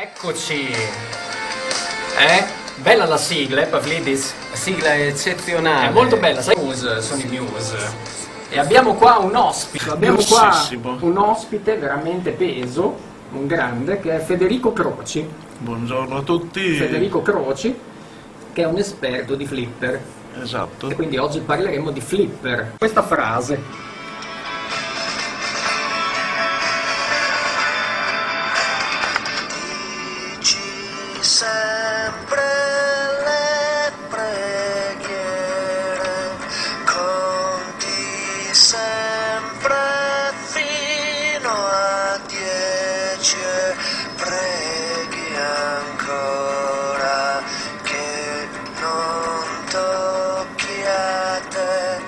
Eccoci! Eh? Bella la sigla, eh, Pavlidis? La sigla è eccezionale. È molto bella, sai? Muse, sono i Muse. E abbiamo qua un ospite. Abbiamo qua un ospite veramente peso, un grande, che è Federico Croci. Buongiorno a tutti. Federico Croci, che è un esperto di flipper. Esatto. E quindi oggi parleremo di flipper. Questa frase. Sempre le preghiere, conti sempre fino a dieci e preghi ancora che non tocchi a te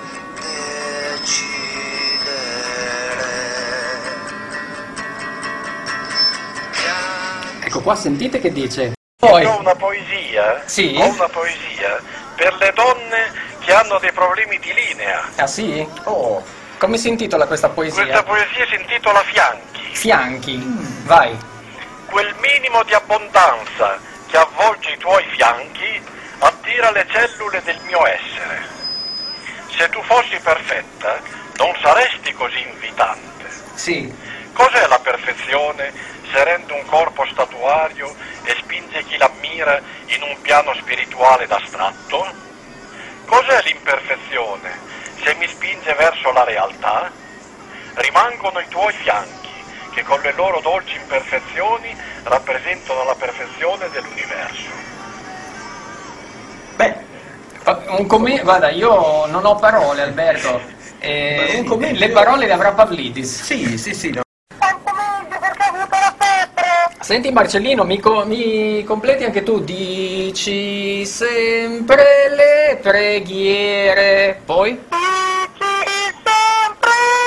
decidere. Ecco qua, sentite che dice. Poi, Ho una poesia, Sì? ho una poesia per le donne che hanno dei problemi di linea. ah sì? Oh, come si intitola questa Questa poesia? poesia si intitola Fianchi. Fianchi. Vai. Quel minimo di abbondanza che avvolge i tuoi fianchi attira le cellule del mio essere. Se tu fossi perfetta, non saresti così invitante. Sì. Cos'è la perfezione se rende un corpo statuario spinge chi l'ammira in un piano spirituale ed astratto? Cos'è l'imperfezione se mi spinge verso la realtà? Rimangono i tuoi fianchi che con le loro dolci imperfezioni rappresentano la perfezione dell'universo. Beh, un commento, guarda, io non ho parole, Alberto. Eh, Un commento- le parole le avrà Pavlidis. Sì, sì, sì. no. Senti Marcellino, mi, co- mi completi anche tu. Dici sempre le preghiere. Poi? sempre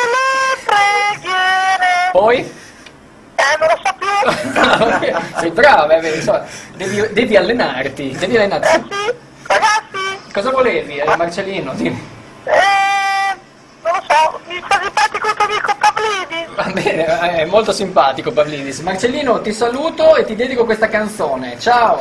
le preghiere. Poi? Eh, non lo so più. Sei brava, eh, insomma, devi, devi allenarti. Devi allenarti. Sì, ragazzi, Cosa volevi, eh, Marcellino? Dimmi. eh, non lo so, mi sta simpatico il tuo amico Pavlidis. Va bene, è molto simpatico Pavlidis. Marcellino, ti saluto e ti dedico questa canzone. Ciao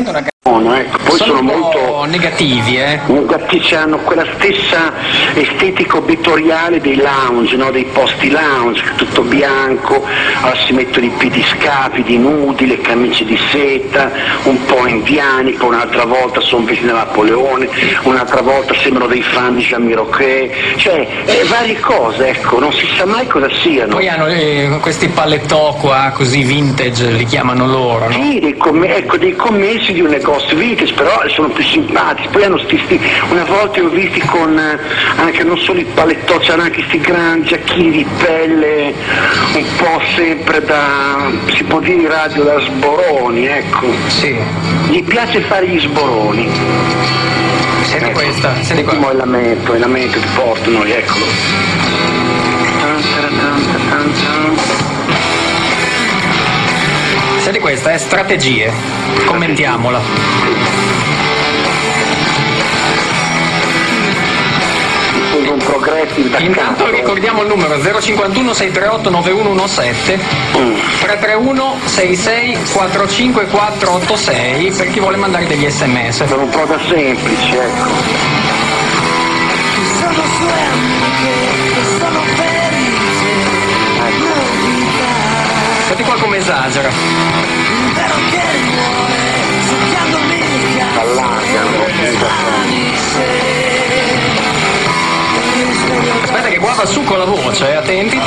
cazzata. C'è veramente una Buono, ecco. Poi sono, po' molto negativi, eh. negativi, hanno quella stessa estetica obitoriale dei lounge, no? dei posti lounge, tutto bianco, allora si mettono i piedi scapidi, nudi, le camicie di seta, un po' indiani, poi un'altra volta sono vestiti da Napoleone, un'altra volta sembrano dei fan di Jean Miroquet, cioè eh, varie cose, ecco, non si sa mai cosa siano. Poi hanno eh, questi pallettò qua, così vintage, li chiamano loro, no? Sì, dei, ecco, dei commessi di un negozio vintage, però sono più simpatici. Poi hanno sti, sti- una volta li ho visti con eh, anche non solo i palettò, c'erano anche questi grandi giacchini di pelle, un po' sempre da, si può dire in radio, da sboroni, ecco. Sì. Gli piace fare gli sboroni. Senti questa, senti qua. Ultimo elemento, elemento di porto noi, eccolo. Senti questa, è strategie. Commentiamola. Progressive da Intanto cavolo. ricordiamo il numero 051 638 9117 Mm. 331 66 45 486 per chi vuole mandare degli sms. Sono un po' da semplici, ecco. Sono Senti qua come esagera. che mica, Allargano. Va su con la voce, eh, attenti. Ne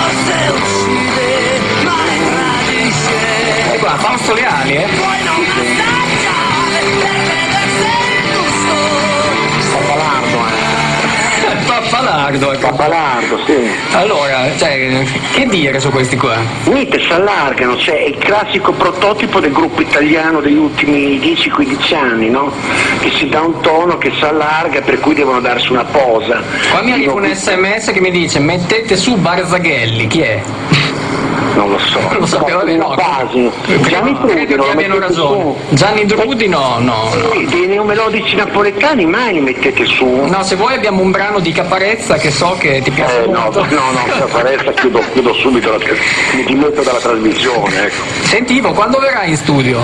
tradisce. qua, Fausto Leali, eh? Pappalardo, ecco. Papalardo, sì. Allora, cioè, che dire su questi qua? Niente, si allargano, cioè è il classico prototipo del gruppo italiano degli ultimi 10-15 anni, no? Che si dà un tono, che si allarga, per cui devono darsi una posa. Qua mi arriva un sms che mi dice mettete su Barzaghelli, chi è? Non lo so. Non lo sapevo, vabbè, no. Quasi. Gianni Credo Trudi che non lo abbiano ragione. su. Gianni Drudi no, no, no. Sì, dei neomelodici napoletani mai li mettete su? No, se vuoi abbiamo un brano di Caparezza che so che ti piace Eh, no, molto. no, no, Caparezza chiudo, chiudo subito, la, mi dimetto dalla trasmissione, ecco. Senti Ivo, quando verrai in studio?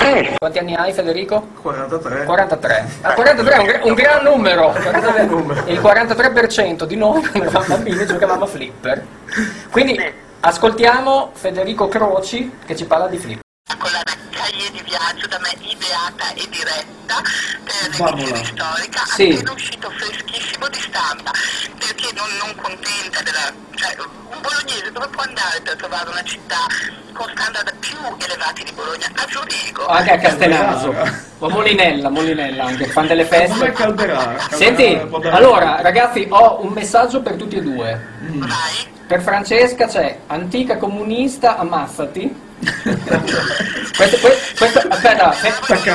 Eh, Quanti anni hai Federico? 43. 43. Ah, 43 è un, un gran numero. Il 43% di noi quando eravamo bambini giocavamo a flipper. Quindi ascoltiamo Federico Croci che ci parla di flipper. con la cahier di viaggio da me ideata e diretta per l'edizione storica Sì. appena uscito freschissimo di stampa perché non, non contenta della cioè un bolognese dove può andare per trovare una città con standard più elevati di Bologna a Zurigo Anche a Castenaso. O Molinella, Molinella anche, fan delle Come feste. Calderà? Senti, allora ragazzi ho un messaggio per tutti e due. vai Per Francesca c'è antica comunista, ammazzati. questo, que- questo, aspetta,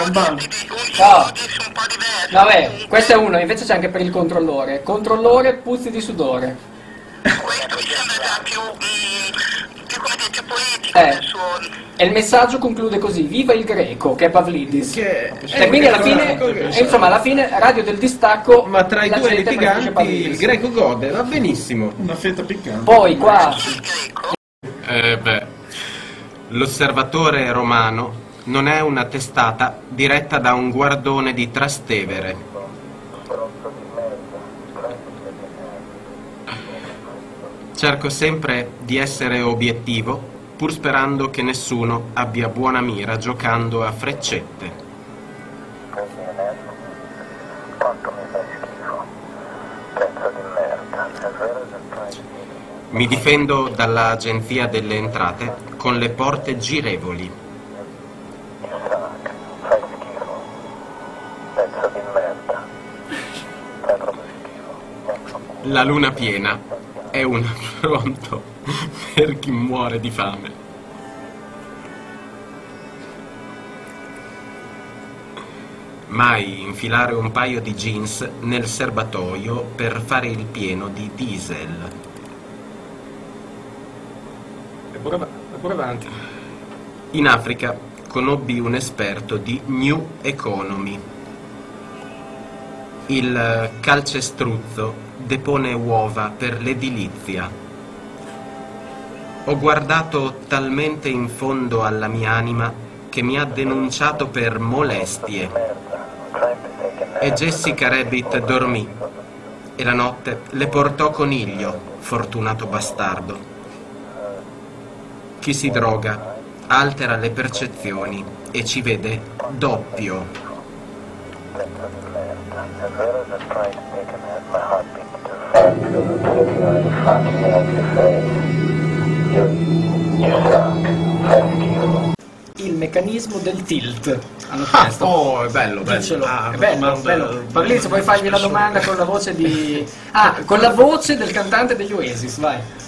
un, No. un un vabbè, questo è uno, invece c'è anche per il controllore. Controllore puzzi di sudore. questo mi sembra già più, mm, più come dire più poetico Eh. nel suo E il messaggio conclude così: Viva il greco, che è Pavlidis. Che- E quindi alla fine, e insomma, alla fine, Radio del Distacco. Ma tra i due litiganti il greco gode, va benissimo. Una fetta piccante. Poi qua, greco Eh beh, l'osservatore romano non è una testata diretta da un guardone di Trastevere. Cerco sempre di essere obiettivo, pur sperando che nessuno abbia buona mira giocando a freccette. Mi difendo dall'Agenzia delle Entrate con le porte girevoli. La luna piena è un affronto per chi muore di fame. Mai infilare un paio di jeans nel serbatoio per fare il pieno di diesel. e pure, e pure avanti. In Africa conobbi un esperto di New Economy. Il calcestruzzo depone uova per l'edilizia. Ho guardato talmente in fondo alla mia anima che mi ha denunciato per molestie. E Jessica Rabbit dormì e la notte le portò coniglio, fortunato bastardo. Chi si droga altera le percezioni e ci vede doppio. Il meccanismo del tilt. Ah, oh, è bello, bello. Ah, è bello, domanda- bello. Fabrizio, puoi fargli la domanda con la voce di. Ah, con la voce del cantante degli Oasis, vai.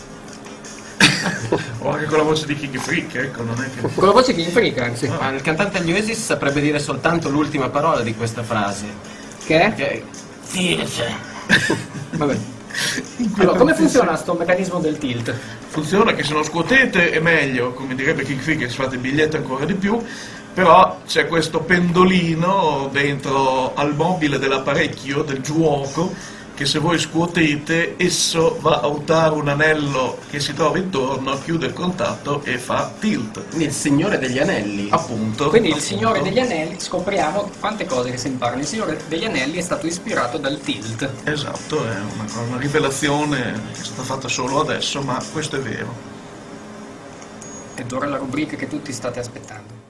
O anche con la voce di King Freak, ecco, non è che... Con la voce di Freak, anzi. Ma il cantante degli Oasis saprebbe dire soltanto l'ultima parola di questa frase. Che? Che Vabbè. Allora, come funziona sto meccanismo del tilt? Funziona che se non scuotete è meglio, come direbbe King si fate i biglietti ancora di più, però c'è questo pendolino dentro al mobile dell'apparecchio, del giuoco, che se voi scuotete esso va a urtare un anello che si trova intorno, chiude il contatto e fa tilt. il signore degli anelli. Appunto. Quindi il appunto. Signore degli Anelli, scopriamo quante cose che si imparano. Il Signore degli Anelli è stato ispirato dal tilt. Esatto, è una, una rivelazione che è stata fatta solo adesso, ma questo è vero. Ed ora la rubrica che tutti state aspettando.